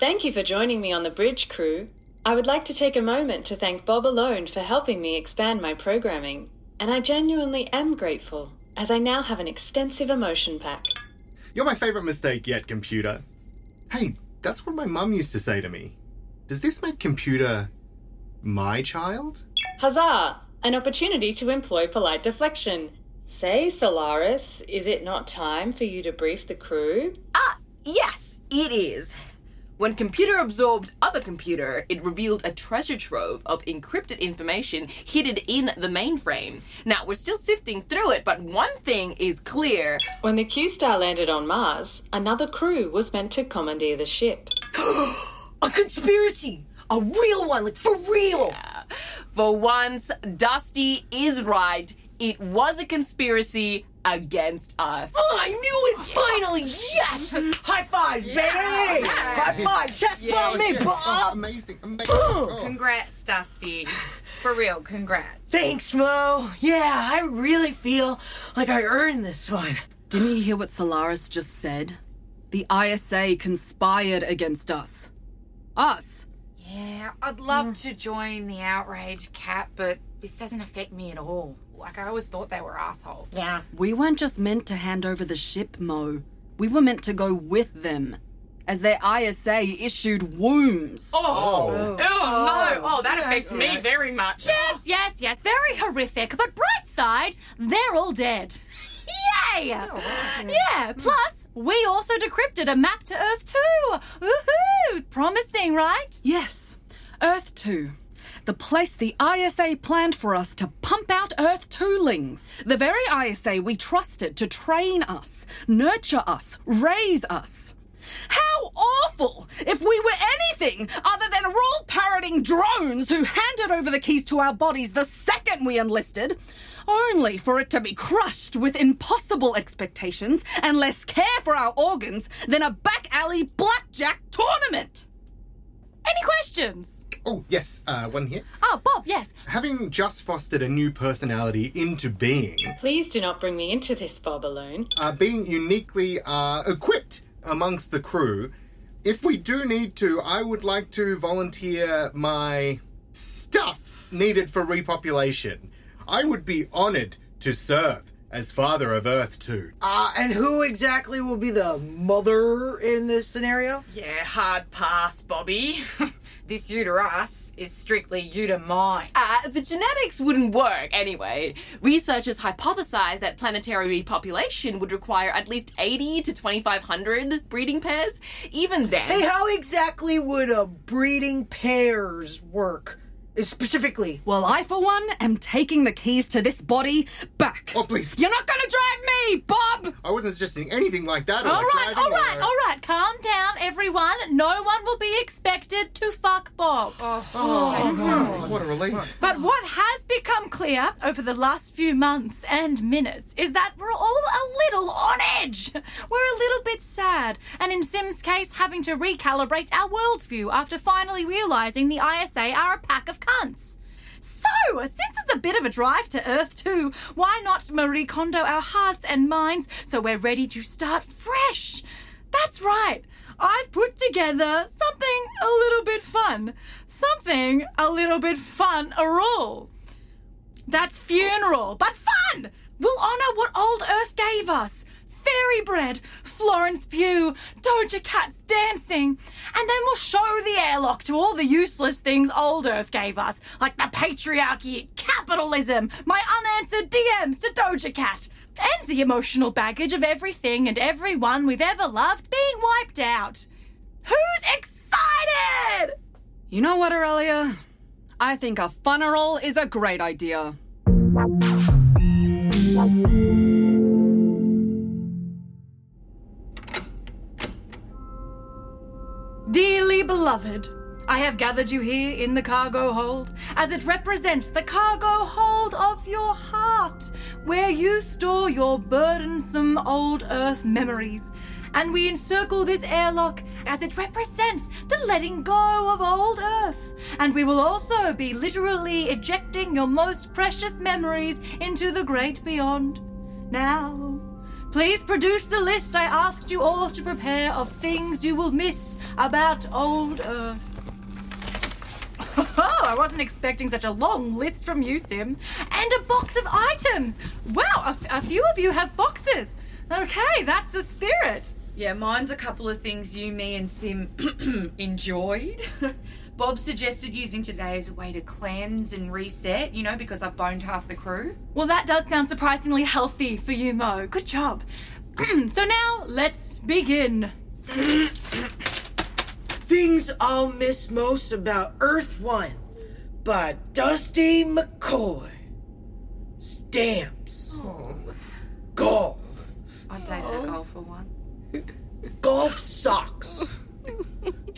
Thank you for joining me on the bridge, crew. I would like to take a moment to thank Bob Alone for helping me expand my programming, and I genuinely am grateful, as I now have an extensive emotion pack. You're my favorite mistake yet, computer. Hey, that's what my mum used to say to me. Does this make computer my child? Huzzah! An opportunity to employ polite deflection. Say, Solaris, is it not time for you to brief the crew? Ah, yes, it is. When computer absorbed other computer, it revealed a treasure trove of encrypted information hidden in the mainframe. Now, we're still sifting through it, but one thing is clear. When the Q Star landed on Mars, another crew was meant to commandeer the ship. A conspiracy! A real one, like for real! For once, Dusty is right. It was a conspiracy against us. Oh, I knew it finally! Yes! High fives, baby! High five! Chest bump me, yes. Oh, Bob! amazing, amazing. Oh. Congrats, Dusty. For real, congrats. Thanks, Mo. Yeah, I really feel like I earned this one. Didn't you hear what Solaris just said? The ISA conspired against us. Us? Yeah, I'd love to join the outrage, Cat, but this doesn't affect me at all. Like, I always thought they were assholes. Yeah. We weren't just meant to hand over the ship, Mo. We were meant to go with them. As their ISA issued wombs. Oh, oh, oh no. Oh, oh, oh. that affects me right. very much. Yes, yes, yes. Very horrific. But bright side, they're all dead. Yay! Yeah, plus, we also decrypted a map to Earth too. Woohoo! Promising, right? Yes, Earth 2. The place the ISA planned for us to pump out Earth Toolings. The very ISA we trusted to train us, nurture us, raise us. How awful if we were anything other than rule parroting drones who handed over the keys to our bodies the second we enlisted, only for it to be crushed with impossible expectations and less care for our organs than a back alley blackjack tournament. Any questions? Oh, yes, uh, one here. Oh, Bob, yes. Having just fostered a new personality into being, Please do not bring me into this, Bob Alone. uh, being uniquely uh, equipped amongst the crew, if we do need to, I would like to volunteer my stuff needed for repopulation. I would be honored to serve as Father of Earth too. Uh, and who exactly will be the mother in this scenario? Yeah, hard pass, Bobby. this you to us is strictly you to mine. Uh, the genetics wouldn't work anyway. Researchers hypothesize that planetary repopulation would require at least 80 to 2,500 breeding pairs. Even then. Hey, how exactly would a breeding pairs work? Specifically. Well, I, for one, am taking the keys to this body back. Oh, please. You're not gonna drive me, Bob! I wasn't suggesting anything like that. or All like right, driving all right, or- all right. Calm down, everyone. No one will be expected to fuck Bob. Oh, oh, oh what a relief. But what has become clear over the last few months and minutes is that we're all a little on edge. We're a little bit sad, and in Sim's case, having to recalibrate our worldview after finally realizing the ISA are a pack of cunts. So, since it's a bit of a drive to Earth too, why not Marie Kondo our hearts and minds so we're ready to start fresh? That's right. I've put together something a little bit fun. Something a little bit fun a rule. That's funeral, but fun! We'll honour what old Earth gave us. Fairy bread, Florence Pugh, Doja Cat's dancing, and then we'll show the airlock to all the useless things old Earth gave us, like the patriarchy, capitalism, my unanswered DMs to Doja Cat, and the emotional baggage of everything and everyone we've ever loved being wiped out. Who's excited? You know what, Aurelia? I think a funeral is a great idea. Dearly beloved, I have gathered you here in the cargo hold as it represents the cargo hold of your heart, where you store your burdensome old earth memories and we encircle this airlock as it represents the letting go of old Earth. And we will also be literally ejecting your most precious memories into the great beyond. Now, please produce the list I asked you all to prepare of things you will miss about old Earth. Uh, oh, I wasn't expecting such a long list from you, Sim. And a box of items! Wow, a, a few of you have boxes. Okay, that's the spirit. Yeah, mine's a couple of things you, me, and Sim enjoyed. Bob suggested using today as a way to cleanse and reset, you know, because I've boned half the crew. Well, that does sound surprisingly healthy for you, Mo. Good job. so now, let's begin. Things I'll miss most about Earth One by Dusty McCoy. Stamps. Oh. Golf. I dated a oh. golfer once. Golf socks.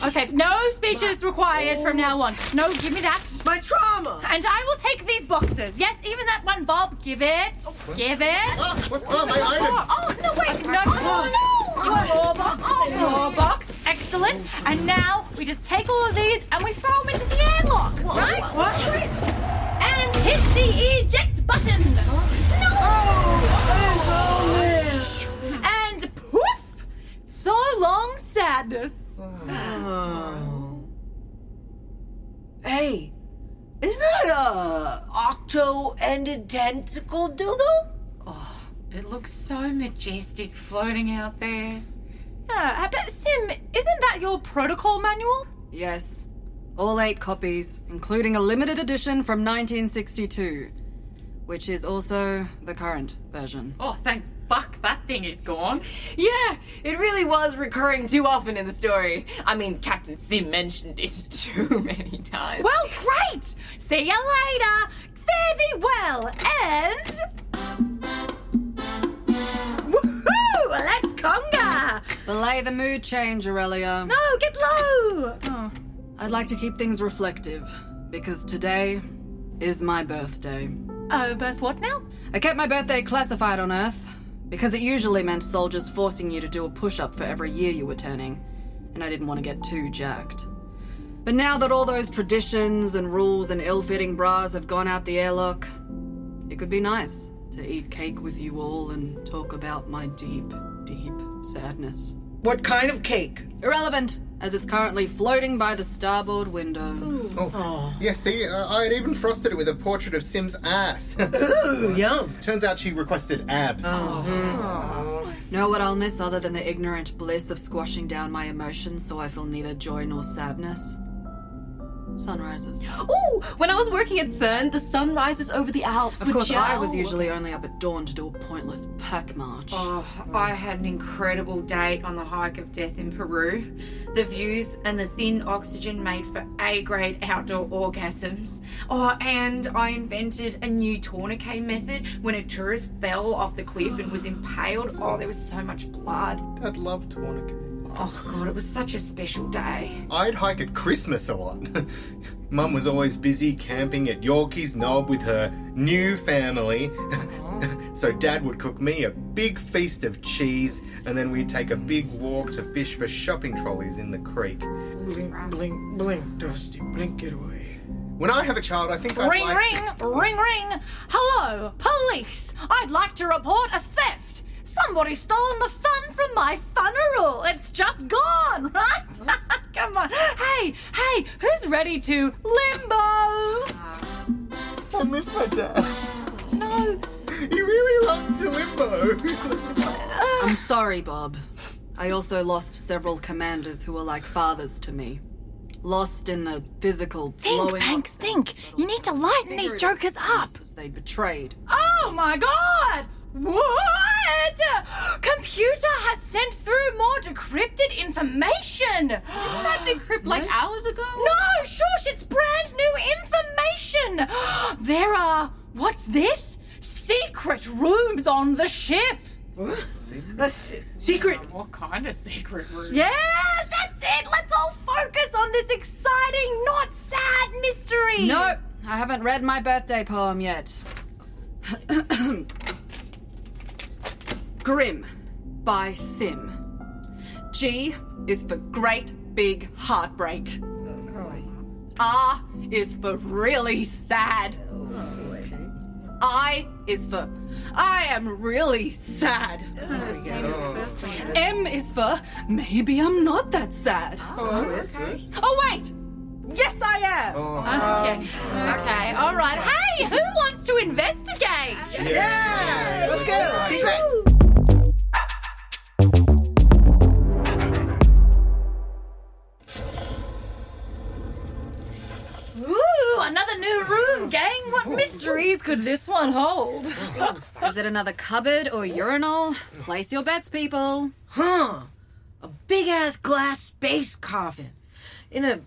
Okay, no speeches required from now on. No, give me that. My trauma. And I will take these boxes. Yes, even that one, Bob. Give it. Give it. Ah, what, oh, my items! Oh, no, wait. No, no, no. In your box. Your box. Excellent. And now we just take all of these and we throw them into the airlock. Right? What? And hit the eject button. No. So long, sadness. Oh. Hey, isn't that a octo-ended tentacle dildo? Oh, it looks so majestic floating out there. Uh, yeah, I bet, Sim, isn't that your protocol manual? Yes. All eight copies, including a limited edition from 1962, which is also the current version. Oh, thank fuck that thing is gone. Yeah, it really was recurring too often in the story. I mean, Captain Sim mentioned it too many times. Well, great! See you later! Fare thee well, and. Woohoo! Let's conga! Belay the mood change, Aurelia. No, get low! Oh. I'd like to keep things reflective, because today is my birthday. Oh, birth what now? I kept my birthday classified on Earth, because it usually meant soldiers forcing you to do a push up for every year you were turning, and I didn't want to get too jacked. But now that all those traditions and rules and ill fitting bras have gone out the airlock, it could be nice to eat cake with you all and talk about my deep, deep sadness. What kind of cake? Irrelevant, as it's currently floating by the starboard window. Oh, yeah, see, uh, I had even frosted it with a portrait of Sim's ass. Ooh, yum. Turns out she requested abs. Know what I'll miss other than the ignorant bliss of squashing down my emotions so I feel neither joy nor sadness? Sunrises. Oh, when I was working at CERN, the sun rises over the Alps. Of would course, I was usually only up at dawn to do a pointless pack march. Oh, I had an incredible date on the hike of death in Peru. The views and the thin oxygen made for A grade outdoor orgasms. Oh, and I invented a new tourniquet method when a tourist fell off the cliff and was impaled. Oh, there was so much blood. I'd love tourniquets. Oh, God, it was such a special day. I'd hike at Christmas a lot. Mum was always busy camping at Yorkeys Knob with her new family. so Dad would cook me a big feast of cheese, and then we'd take a big walk to fish for shopping trolleys in the creek. Blink, mm. blink, blink, Dusty. Blink it away. When I have a child, I think I'd Ring, like ring, ring, ring. Hello, police. I'd like to report a theft. Somebody stolen the fun from my funeral. It's just gone, right? Come on. Hey, hey, who's ready to limbo? I miss my dad. No. He really loved to limbo. Uh. I'm sorry, Bob. I also lost several commanders who were like fathers to me. Lost in the physical Think, blowing Banks, up think. You need to lighten these jokers up. as they betrayed. Oh my god! What? Computer has sent through more decrypted information. Didn't that decrypt like hours ago? No, shush, it's brand new information. There are, what's this? Secret rooms on the ship. That's secret. What kind of secret room? Yes, that's it. Let's all focus on this exciting, not sad mystery. No, I haven't read my birthday poem yet. Grim by Sim. G is for great big heartbreak. R is for really sad. I is for I am really sad. M is for maybe I'm not that sad. Oh, oh, oh wait! Yes, I am! Oh. Okay. Okay. All right. Hey, who wants to investigate? Yeah, let's go. Secret. Mysteries could this one hold? Is it another cupboard or urinal? Place your bets, people. Huh. A big ass glass space coffin in a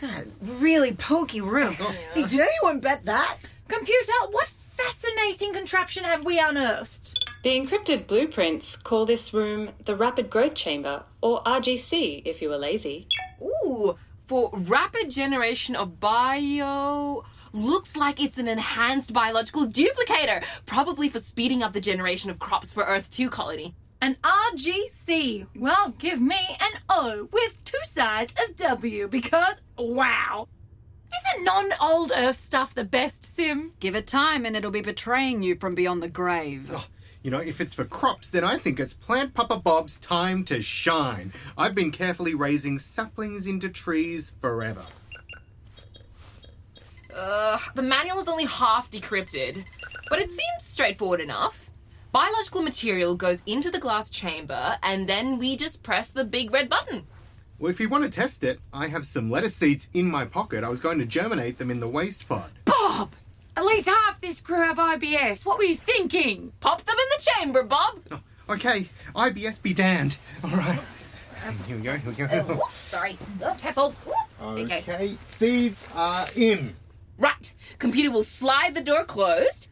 God, really pokey room. Hey, did anyone bet that? Computer, what fascinating contraption have we unearthed? The encrypted blueprints call this room the Rapid Growth Chamber, or RGC if you were lazy. Ooh, for rapid generation of bio. Looks like it's an enhanced biological duplicator, probably for speeding up the generation of crops for Earth 2 colony. An RGC. Well, give me an O with two sides of W because, wow. Isn't non old Earth stuff the best, Sim? Give it time and it'll be betraying you from beyond the grave. You know, if it's for crops, then I think it's Plant Papa Bob's time to shine. I've been carefully raising saplings into trees forever. Ugh, the manual is only half decrypted, but it seems straightforward enough. Biological material goes into the glass chamber, and then we just press the big red button. Well, if you want to test it, I have some lettuce seeds in my pocket. I was going to germinate them in the waste pod. Bob! At least half this crew have IBS. What were you thinking? Pop them in the chamber, Bob. Oh, okay, IBS be damned. All right. Here we go, here we go. Whoop, sorry. Oh, careful. Whoop. Okay. Okay, seeds are in. Right. Computer will slide the door closed.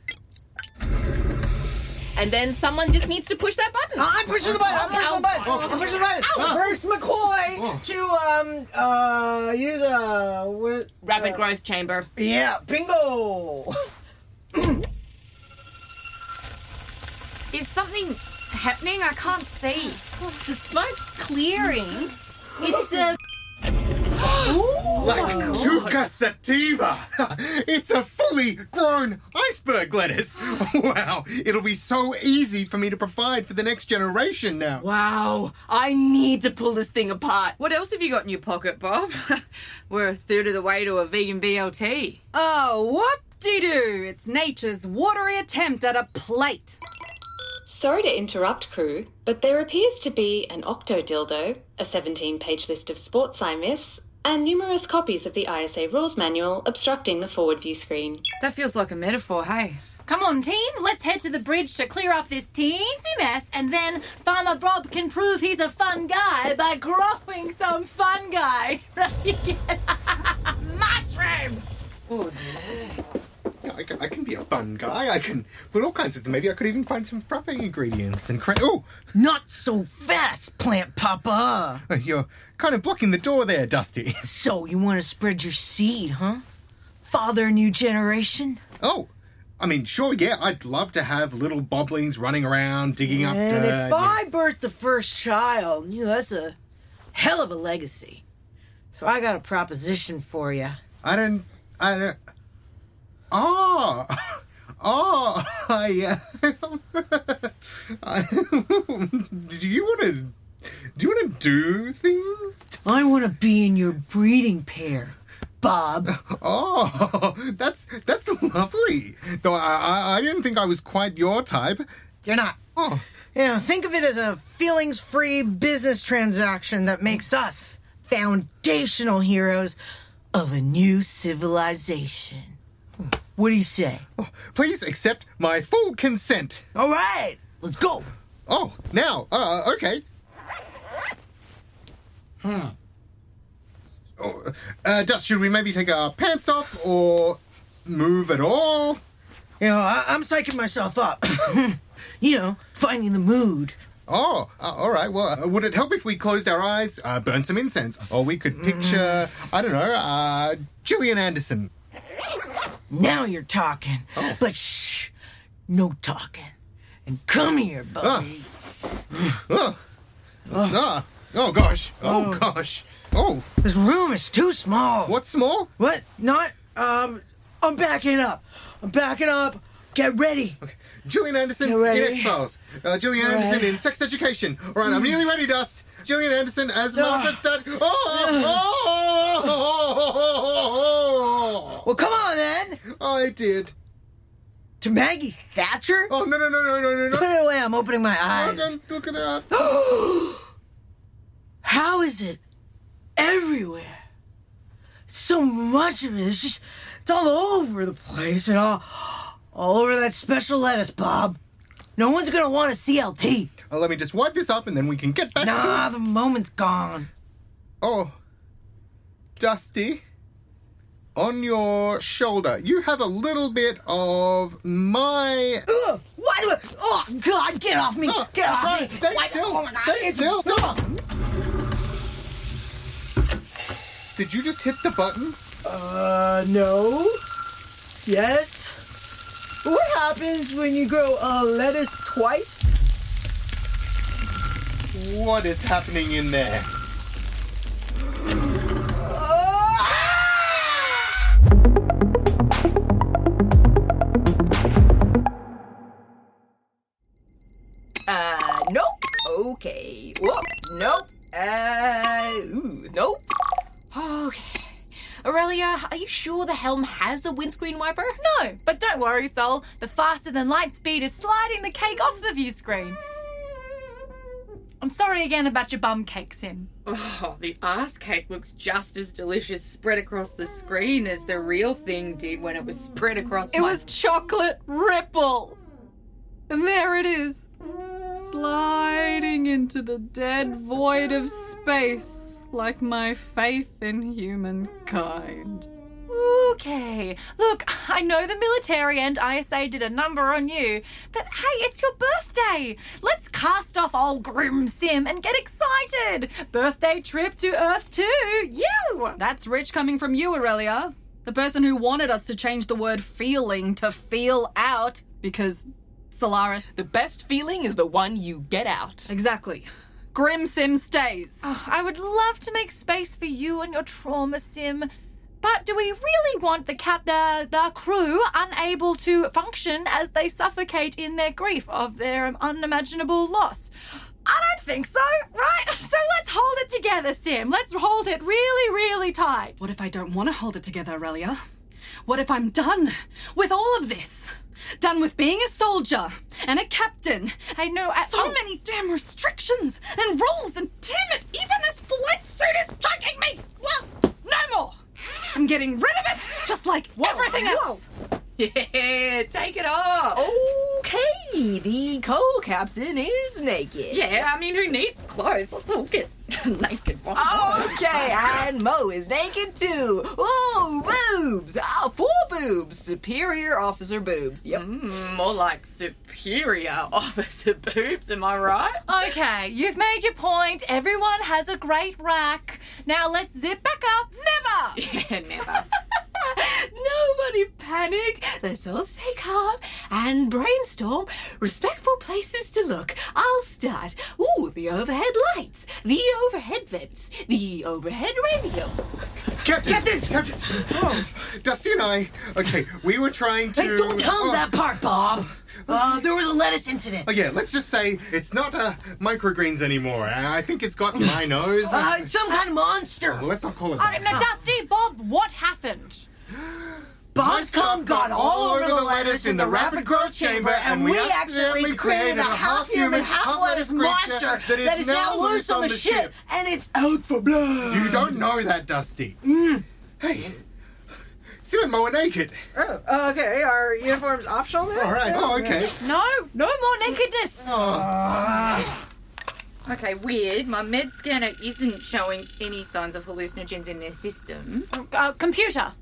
And then someone just needs to push that button. I'm pushing the button. I'm pushing the button. I'm pushing the button. First, McCoy to um uh use a what? Rapid growth chamber. Yeah, bingo. Is something happening? I can't see. The smoke's clearing. It's a. Lactuca sativa. it's a fully grown iceberg lettuce. Wow, it'll be so easy for me to provide for the next generation now. Wow. I need to pull this thing apart. What else have you got in your pocket, Bob? We're a third of the way to a vegan BLT. Oh, whoop-de-doo! It's nature's watery attempt at a plate. Sorry to interrupt, crew, but there appears to be an octodildo, a 17 page list of sports I miss, and numerous copies of the ISA Rules Manual obstructing the forward view screen. That feels like a metaphor, hey? Come on, team, let's head to the bridge to clear up this teensy mess, and then Farmer Bob can prove he's a fun guy by growing some fun guy. Mushrooms! I can, I can be a fun guy. I can put all kinds of. Maybe I could even find some frappe ingredients and create. Oh, Not so fast, Plant Papa. Uh, you're kind of blocking the door there, Dusty. So you want to spread your seed, huh? Father new generation? Oh, I mean, sure, yeah, I'd love to have little boblings running around digging up And dirt. if I birth the first child, you know, that's a hell of a legacy. So I got a proposition for you. I don't. I don't. Oh, oh, I. Uh, I do you want to? Do you want to do things? I want to be in your breeding pair, Bob. Oh, that's that's lovely. Though I, I, I didn't think I was quite your type. You're not. Oh, Yeah, think of it as a feelings free business transaction that makes us foundational heroes of a new civilization. What do you say? please accept my full consent. All right, let's go. Oh, now, uh, okay. Hmm. Oh, uh, Dust, should we maybe take our pants off or move at all? You know, I- I'm psyching myself up. you know, finding the mood. Oh, uh, all right. Well, uh, would it help if we closed our eyes, uh, burn some incense, or we could picture, I don't know, uh, Gillian Anderson? Now you're talking. But shh, no talking. And come here, buddy. Oh, ah, Oh gosh. Oh, gosh. Oh, This room is too small. what's small? What? Not. Um. I'm backing up. I'm backing up. Get ready. Gillian Anderson You in? X Files. Uh, Gillian Right. Anderson in Sex Education. All right, I'm nearly ready, Dust. Gillian Anderson as Margaret That. Oh, oh, Well, come on then. I did. To Maggie Thatcher. Oh no no no no no no Put no! it away. I'm opening my Oh, eyes. don't look at that. How is it everywhere? So much of it. It's just. It's all over the place and all. All over that special lettuce, Bob. No one's gonna want a CLT. Oh, let me just wipe this up and then we can get back to Nah, it. the moment's gone. Oh, Dusty, on your shoulder, you have a little bit of my. Ugh! Why do it? Oh God! Get off me! Oh, get off me! Stay Why- still. oh, Stay it's- still. Stop! Did you just hit the button? Uh, no. Yes. What happens when you grow a lettuce twice? What is happening in there? Uh, nope. Okay. Whoop. Nope. Uh, ooh, nope. Okay. Aurelia, are you sure the helm has a windscreen wiper? No, but don't worry, Sol. The faster than light speed is sliding the cake off the view screen. I'm sorry again about your bum cake, Sim. Oh, the ass cake looks just as delicious spread across the screen as the real thing did when it was spread across It my... was chocolate ripple. And there it is, sliding into the dead void of space, like my faith in humankind. Okay. Look, I know the military and ISA did a number on you, but hey, it's your birthday. Let's cast off old Grim Sim and get excited. Birthday trip to Earth 2. You! That's rich coming from you, Aurelia. The person who wanted us to change the word feeling to feel out because Solaris. The best feeling is the one you get out. Exactly. Grim Sim stays. Oh, I would love to make space for you and your trauma sim. But do we really want the cap the, the crew unable to function as they suffocate in their grief of their unimaginable loss? I don't think so, right? So let's hold it together, Sim. Let's hold it really, really tight. What if I don't want to hold it together, Aurelia? What if I'm done with all of this? Done with being a soldier and a captain. I know. I, So oh, many damn restrictions and rules, and damn it, even this flight suit is choking me! Well, no more! I'm getting rid of it, just like everything else! Yeah, take it off. Okay, the co-captain is naked. Yeah, I mean, who needs clothes? Let's all get naked. Okay, and Mo is naked too. Ooh, boobs! Ah, four boobs. Superior officer boobs. Yep. Mm, more like superior officer boobs, am I right? okay, you've made your point. Everyone has a great rack. Now let's zip back up. Never! Yeah, never. Nobody panic. Let's all stay calm and brainstorm respectful places to look. I'll start. Ooh, the overhead lights, the overhead vents, the overhead radio. Captain! Captain! Oh, Dusty and I. Okay, we were trying to. Hey, don't tell him oh, that part, Bob. Uh, there was a lettuce incident. Oh yeah, let's just say it's not uh, microgreens anymore. I think it's got my nose. Uh, it's some kind of monster. well, let's not call it Uh, that. now, Dusty, Bob, what happened? Bob's cum got all over the in the rapid growth chamber, and we accidentally created a half human, half lettuce monster that is now loose on the ship, and it's out for blood. You don't know that, Dusty. Hey, Sim and Mo are naked. Oh, okay. Are uniforms optional then? All right. Oh, okay. No, no more nakedness. Oh, Okay, weird. My med scanner isn't showing any signs of hallucinogens in their system. Uh, computer.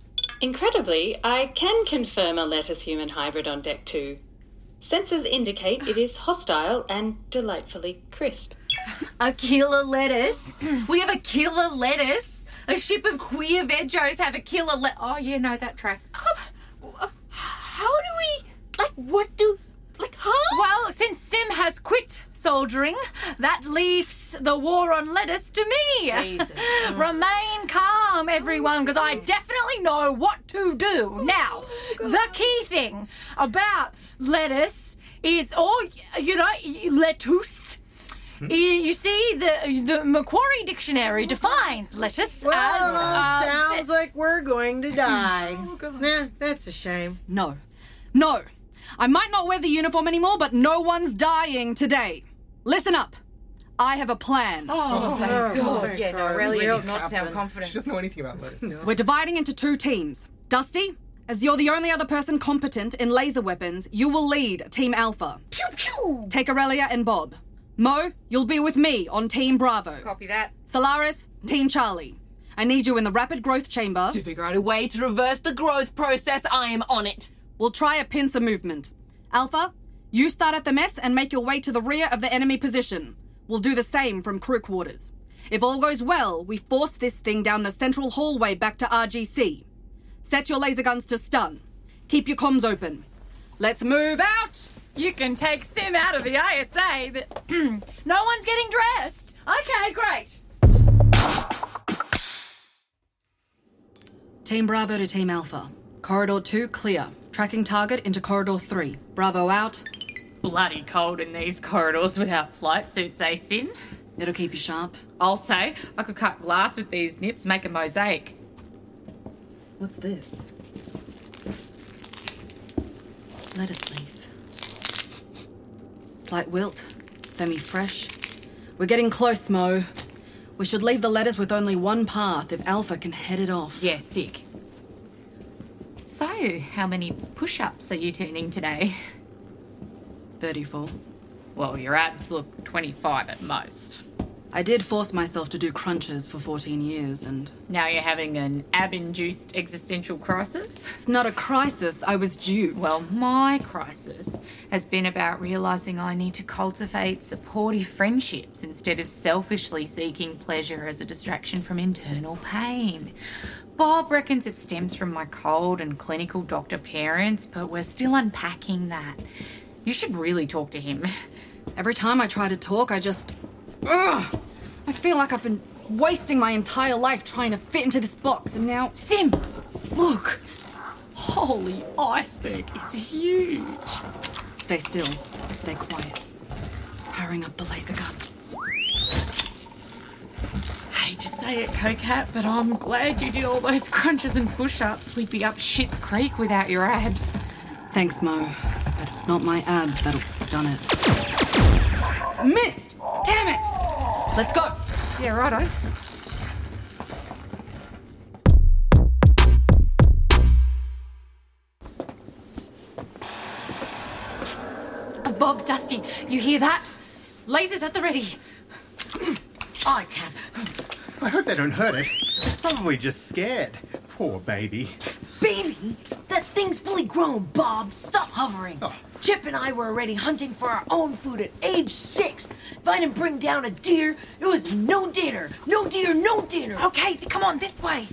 Incredibly, I can confirm a lettuce human hybrid on deck two. Sensors indicate it is hostile and delightfully crisp. A killer lettuce? We have a killer lettuce? A ship of queer vegos have a killer let. Oh, yeah, no, that tracks. How do we like? What do like? Huh? Well, since Sim has quit soldiering. That leaves the war on lettuce to me. Jesus. Remain calm, everyone, because I definitely know what to do. Now, the key thing about lettuce is, or, you know, lettuce. Hmm? You, you see, the the Macquarie Dictionary defines lettuce Well, as. uh, sounds like we're going to die. Nah, that's a shame. No. No. I might not wear the uniform anymore, but no one's dying today. Listen up. I have a plan. Oh, oh thank Oh, God. thank Yeah, no, God. Aurelia Real did not sound confident. She doesn't know anything about lettuce. We're dividing into two teams. Dusty, as you're the only other person competent in laser weapons, you will lead Team Alpha. Pew pew! Take Aurelia and Bob. Mo, you'll be with me on Team Bravo. Copy that. Solaris, Team Charlie. I need you in the rapid growth chamber. To figure out a way to reverse the growth process, I am on it. We'll try a pincer movement. Alpha, you start at the mess and make your way to the rear of the enemy position. We'll do the same from crew quarters. If all goes well, we force this thing down the central hallway back to RGC. Set your laser guns to stun. Keep your comms open. Let's move out! You can take Sim out of the ISA, but no one's getting dressed. Okay, great. Team Bravo to Team Alpha. Corridor 2 clear. Tracking target into Corridor 3. Bravo out. Bloody cold in these corridors without flight suits, eh, Sim? It'll keep you sharp. I'll say I could cut glass with these nips, make a mosaic. What's this? Lettuce leaf. Slight wilt, semi fresh. We're getting close, Mo. We should leave the lettuce with only one path if Alpha can head it off. Yeah, sick. So, how many push ups are you turning today? 34. Well, your abs look 25 at most. I did force myself to do crunches for 14 years, and Now you're having an ab induced existential crisis? it's not a crisis. I was duped. Well, my crisis has been about realizing I need to cultivate supportive friendships instead of selfishly seeking pleasure as a distraction from internal pain. Bob reckons it stems from my cold and clinical doctor parents, but we're still unpacking that. You should really talk to him. Every time I try to talk, I just. Ugh! I feel like I've been wasting my entire life trying to fit into this box, and now. Sim, look. Holy iceberg, it's huge. Stay still. Stay quiet. Powering up the laser gun. Hate to say it, Co-Cap, but I'm glad you did all those crunches and push ups. We'd be up Shit's Creek without your abs. Thanks, Mo. But it's not my abs that'll stun it. Missed! Damn it! Let's go! Yeah, righto. Uh, Bob, Dusty, you hear that? Lasers at the ready. Aye, Cap. I hope they don't hurt it. It's probably just scared. Poor baby. Baby, that thing's fully grown, Bob. Stop hovering. Oh. Chip and I were already hunting for our own food at age six. If I didn't bring down a deer, it was no dinner. No deer, no dinner. Okay, come on, this way.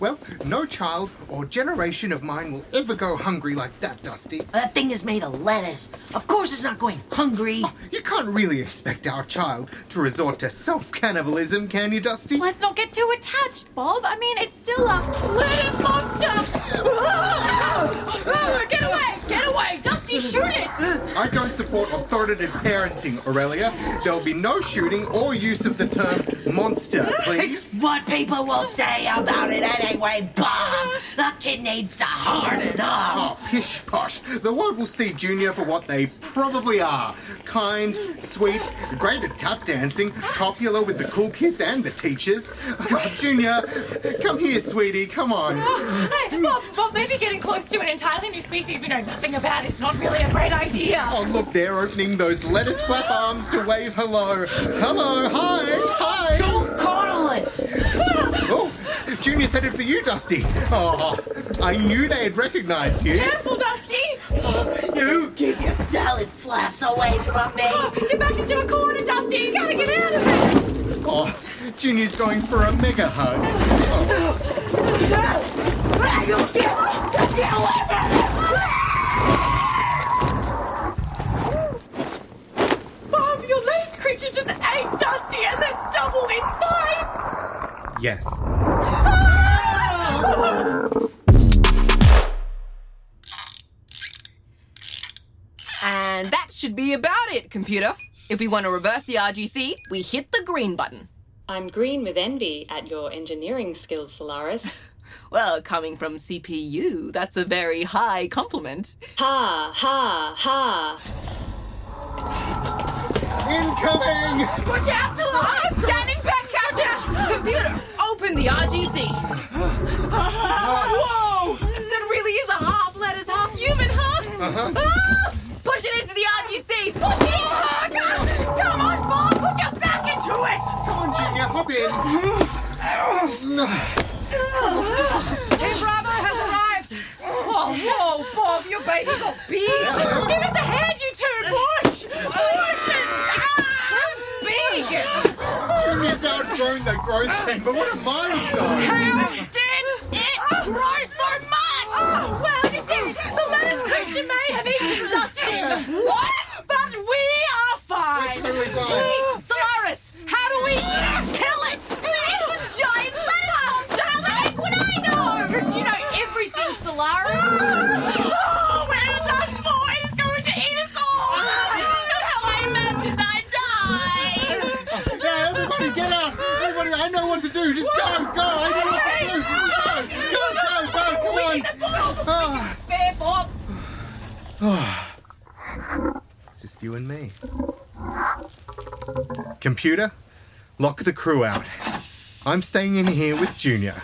Well, no child or generation of mine will ever go hungry like that, Dusty. That thing is made of lettuce. Of course it's not going hungry. Oh, you can't really expect our child to resort to self cannibalism, can you, Dusty? Let's not get too attached, Bob. I mean, it's still a lettuce monster. Ah! Ah! get away! Get away! Dusty, shoot it! I don't support authoritative parenting, Aurelia. There'll be no shooting or use of the term monster, please. What people will say about it anyway, Bob. The kid needs to harden up. Oh, pish posh. The world will see Junior for what they probably are kind, sweet, great at tap dancing, popular with the cool kids and the teachers. God, Junior, come here, sweetie, come on. Oh, hey, Bob, Bob, maybe getting close to an entirely new species we know nothing about is not really a great idea. Oh, look, they're opening those lettuce flap arms to wave hello. Hello, hi, hi. Don't coddle it. Oh, Junior's headed for you, Dusty. Oh, I knew they'd recognize you. Careful, Dusty! Oh, You keep your salad flaps away from me. Oh, get back into a corner, Dusty! You gotta get out of it! Oh, Junior's going for a mega hug. Bob, oh. your Yes. Ah! And that should be about it, computer. If we want to reverse the RGC, we hit the green button. I'm green with envy at your engineering skills, Solaris. Well, coming from CPU, that's a very high compliment. Ha, ha, ha. Incoming! Watch out, Solaris! Standing back, Captain! Computer, open the RGC. Whoa! That really is a half lettuce, half human, huh? Uh-huh. Ah! Push it into the RGC! Push it! Ah, Come on, Bob! Put your back into it! Come on, Junior, hop in. No. Team Bravo has arrived. Oh, whoa, Bob, your baby got big! Give us a hand, you two! Push! Push it! So big! Junior's outgrown the growth chamber. What a milestone! How did it grow so much? Oh, well, you see, the lettuce creature may have eaten Dusty, What? You and me. Computer, lock the crew out. I'm staying in here with Junior.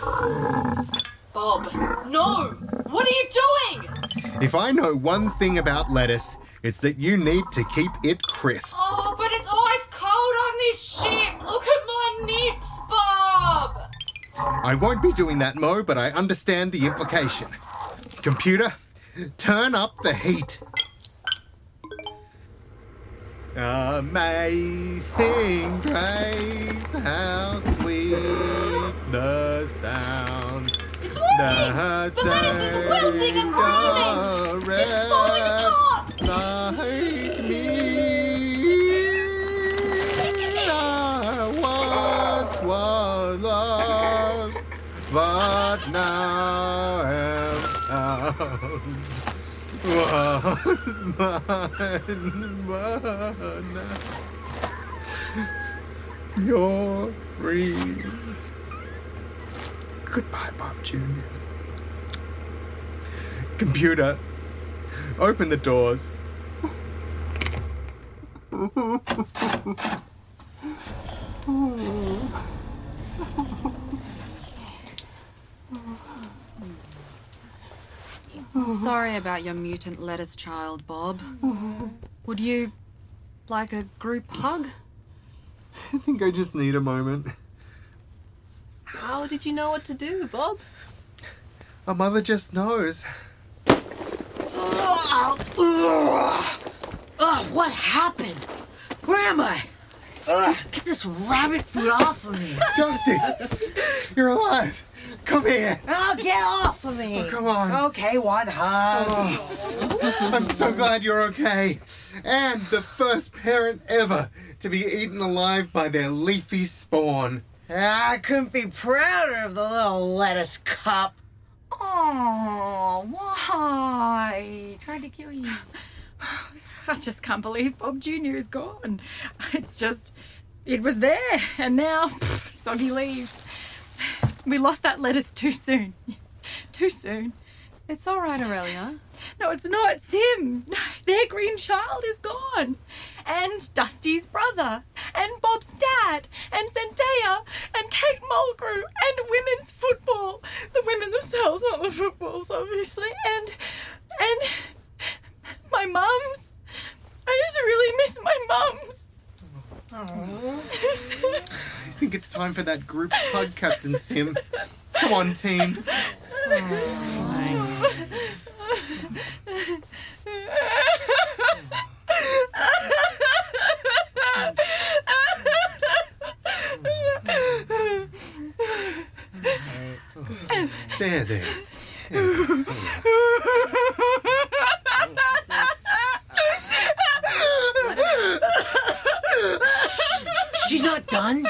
Bob, no! What are you doing? If I know one thing about lettuce, it's that you need to keep it crisp. Oh, but it's always cold on this ship. Look at my nips, Bob. I won't be doing that, Mo, but I understand the implication. Computer, turn up the heat. Amazing grace, how sweet the sound. It's that The lettuce is wilting and saved a It's falling apart. wretch like me. I once was lost, but now. Mine, but now you're free. Goodbye, Bob Jr. Computer, open the doors. Uh-huh. Sorry about your mutant lettuce child, Bob. Uh-huh. Would you like a group hug? I think I just need a moment. How did you know what to do, Bob? A mother just knows. Ugh, what happened? Where am I? Ugh, get this rabbit food off of me. Dusty, you're alive. Come here. Oh, get off of me. Oh, come on. Okay, one hug. Oh, I'm so glad you're okay. And the first parent ever to be eaten alive by their leafy spawn. I couldn't be prouder of the little lettuce cup. Oh, why? Tried to kill you. I just can't believe Bob Jr. is gone. It's just, it was there, and now, pff, soggy leaves. We lost that lettuce too soon. Too soon. It's all right, Aurelia. No, it's not. It's him. Their green child is gone. And Dusty's brother. And Bob's dad. And Zendaya. And Kate Mulgrew. And women's football. The women themselves, not the footballs, obviously. And. And. My mums. I just really miss my mums. I think it's time for that group hug, Captain Sim. Come on, team. There, there. She's not done.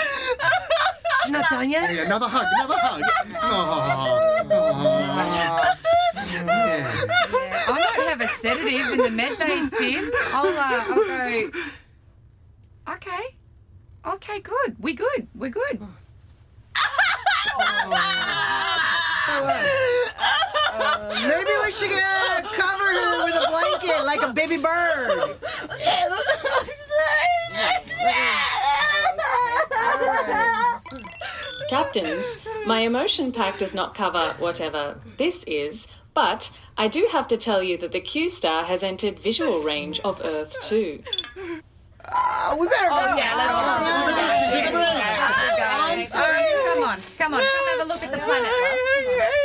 She's not done yet? Hey, another hug, another hug. Aw, aw. Yeah. I might have a sedative in the med bay, Sim. I'll, uh, I'll go. Okay. Okay, good. We good. We're good. Maybe we should uh, cover her with a blanket like a baby bird. Captains, my emotion pack does not cover whatever this is, but I do have to tell you that the Q Star has entered visual range of Earth 2. Uh, we better go. Yeah, let's go. Let's go. Come on, come on, come have a look at the planet. love. Come on,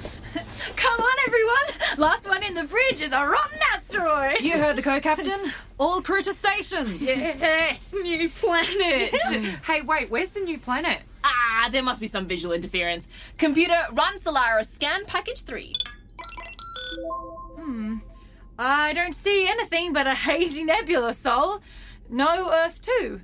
let's go. Come on, everyone! Last one in the bridge is a rotten asteroid! You heard the co-captain. All crew to stations. Yes, new planet. hey, wait, where's the new planet? Ah, there must be some visual interference. Computer, run Solaris scan package 3. Hmm. I don't see anything but a hazy nebula, Sol. No Earth 2.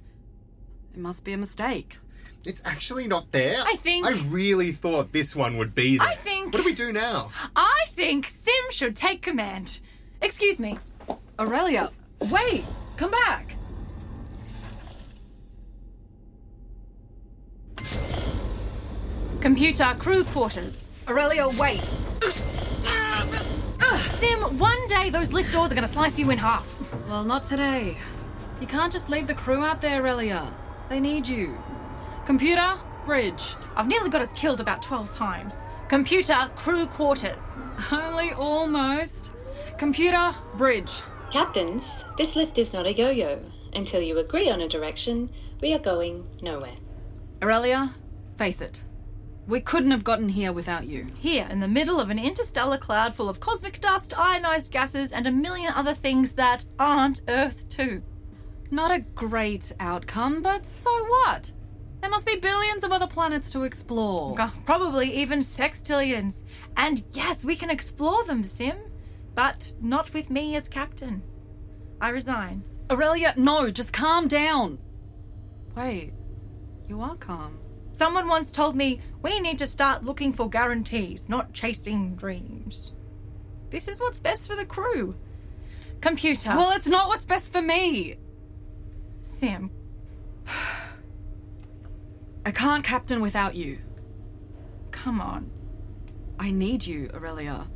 It must be a mistake. It's actually not there. I think- I really thought this one would be there. I think- What do we do now? I think Sim should take command. Excuse me. Aurelia, wait, come back. Computer crew quarters. Aurelia, wait. Ah, Sim, one day those lift doors are going to slice you in half. Well, not today. You can't just leave the crew out there, Aurelia. They need you. Computer, bridge. I've nearly got us killed about 12 times. Computer crew quarters. Only almost. Computer, bridge. Captains, this lift is not a yo yo. Until you agree on a direction, we are going nowhere. Aurelia, face it. We couldn't have gotten here without you. Here, in the middle of an interstellar cloud full of cosmic dust, ionized gases, and a million other things that aren't Earth 2. Not a great outcome, but so what? There must be billions of other planets to explore. Probably even sextillions. And yes, we can explore them, Sim. But not with me as captain. I resign. Aurelia, no, just calm down. Wait, you are calm. Someone once told me we need to start looking for guarantees, not chasing dreams. This is what's best for the crew. Computer. Well, it's not what's best for me. Sim. I can't captain without you. Come on. I need you, Aurelia.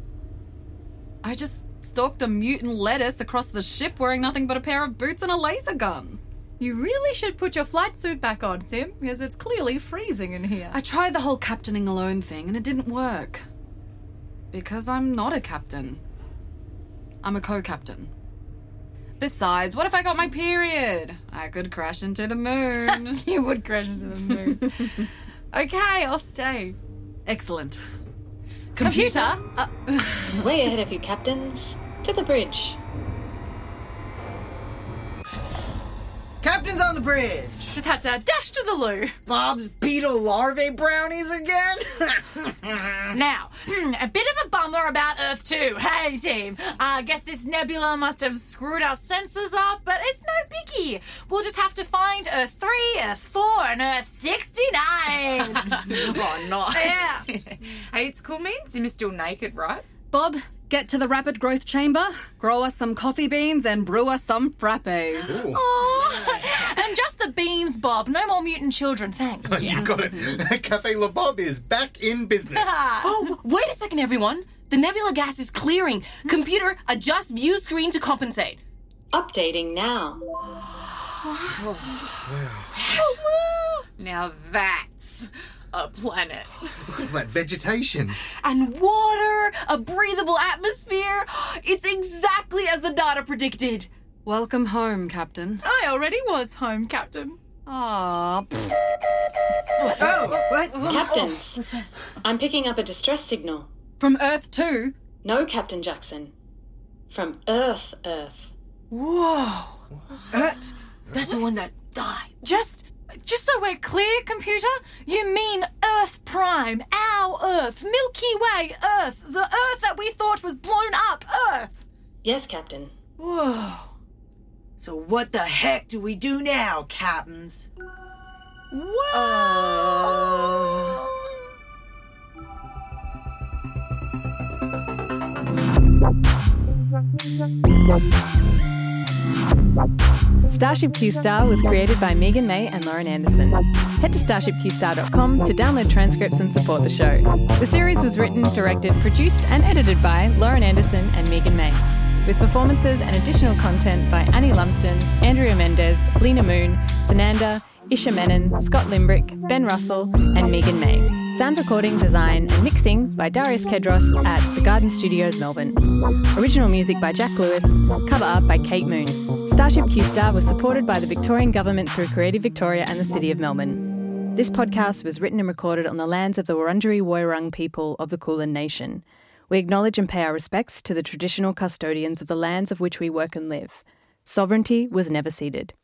I just stalked a mutant lettuce across the ship wearing nothing but a pair of boots and a laser gun. You really should put your flight suit back on, Sim, because it's clearly freezing in here. I tried the whole captaining alone thing and it didn't work. Because I'm not a captain. I'm a co captain. Besides, what if I got my period? I could crash into the moon. you would crash into the moon. okay, I'll stay. Excellent. Computer. Uh, Way ahead of you, captains. To the bridge. Captain's on the bridge. just had to dash to the loo. Bob's beetle larvae brownies again? Now, hmm, a bit of a bummer about Earth 2. Hey, team. I guess this nebula must have screwed our sensors up, but it's no biggie. We'll just have to find Earth 3, Earth 4, and Earth 69. Oh, nice. Yeah. hey, it's cool, man. Sim is still naked, right? Bob, get to the rapid growth chamber, grow us some coffee beans, and brew us some frappes. Ooh, Aw. and just the beans, Bob. No more mutant children, thanks. you got it. Cafe Le Bob is back in business. Oh, wait a second, everyone. The nebula gas is clearing. Computer, adjust view screen to compensate. Updating now. Now that's a planet. Look that vegetation. And water, a breathable atmosphere. It's exactly as the data predicted. Welcome home, Captain. I already was home, Captain. Ah, oh, what? Captains, I'm picking up a distress signal. from Earth 2. No, Captain Jackson. From Earth, Earth. Whoa. That's, that's the one that died. Just just so we're clear, computer, you mean Earth Prime, our Earth, Milky Way Earth, the Earth that we thought was blown up Earth. Yes, Captain. Whoa. So what the heck do we do now, captains? Uh, Starship Q Star was created by Meegan May and Lauren Anderson. Head to starshipqstar.com to download transcripts and support the show. The series was written, directed, produced, and edited by Lauren Anderson and Meegan May, with performances and additional content by Annie Lumsden, Andrea Mendez, Lena Moon, Sunanda, Isha Menon, Scott Limbrick, Ben Russell, and Meegan May. Sound recording, design, and mixing by Darius Kedros at The Garden Studios, Melbourne. Original music by Jack Lewis, cover art by Kate Moon. Starship Q Star was supported by the Victorian Government through Creative Victoria and the City of Melbourne. This podcast was written and recorded on the lands of the Wurundjeri Woiwurrung people of the Kulin Nation. We acknowledge and pay our respects to the traditional custodians of the lands of which we work and live. Sovereignty was never ceded.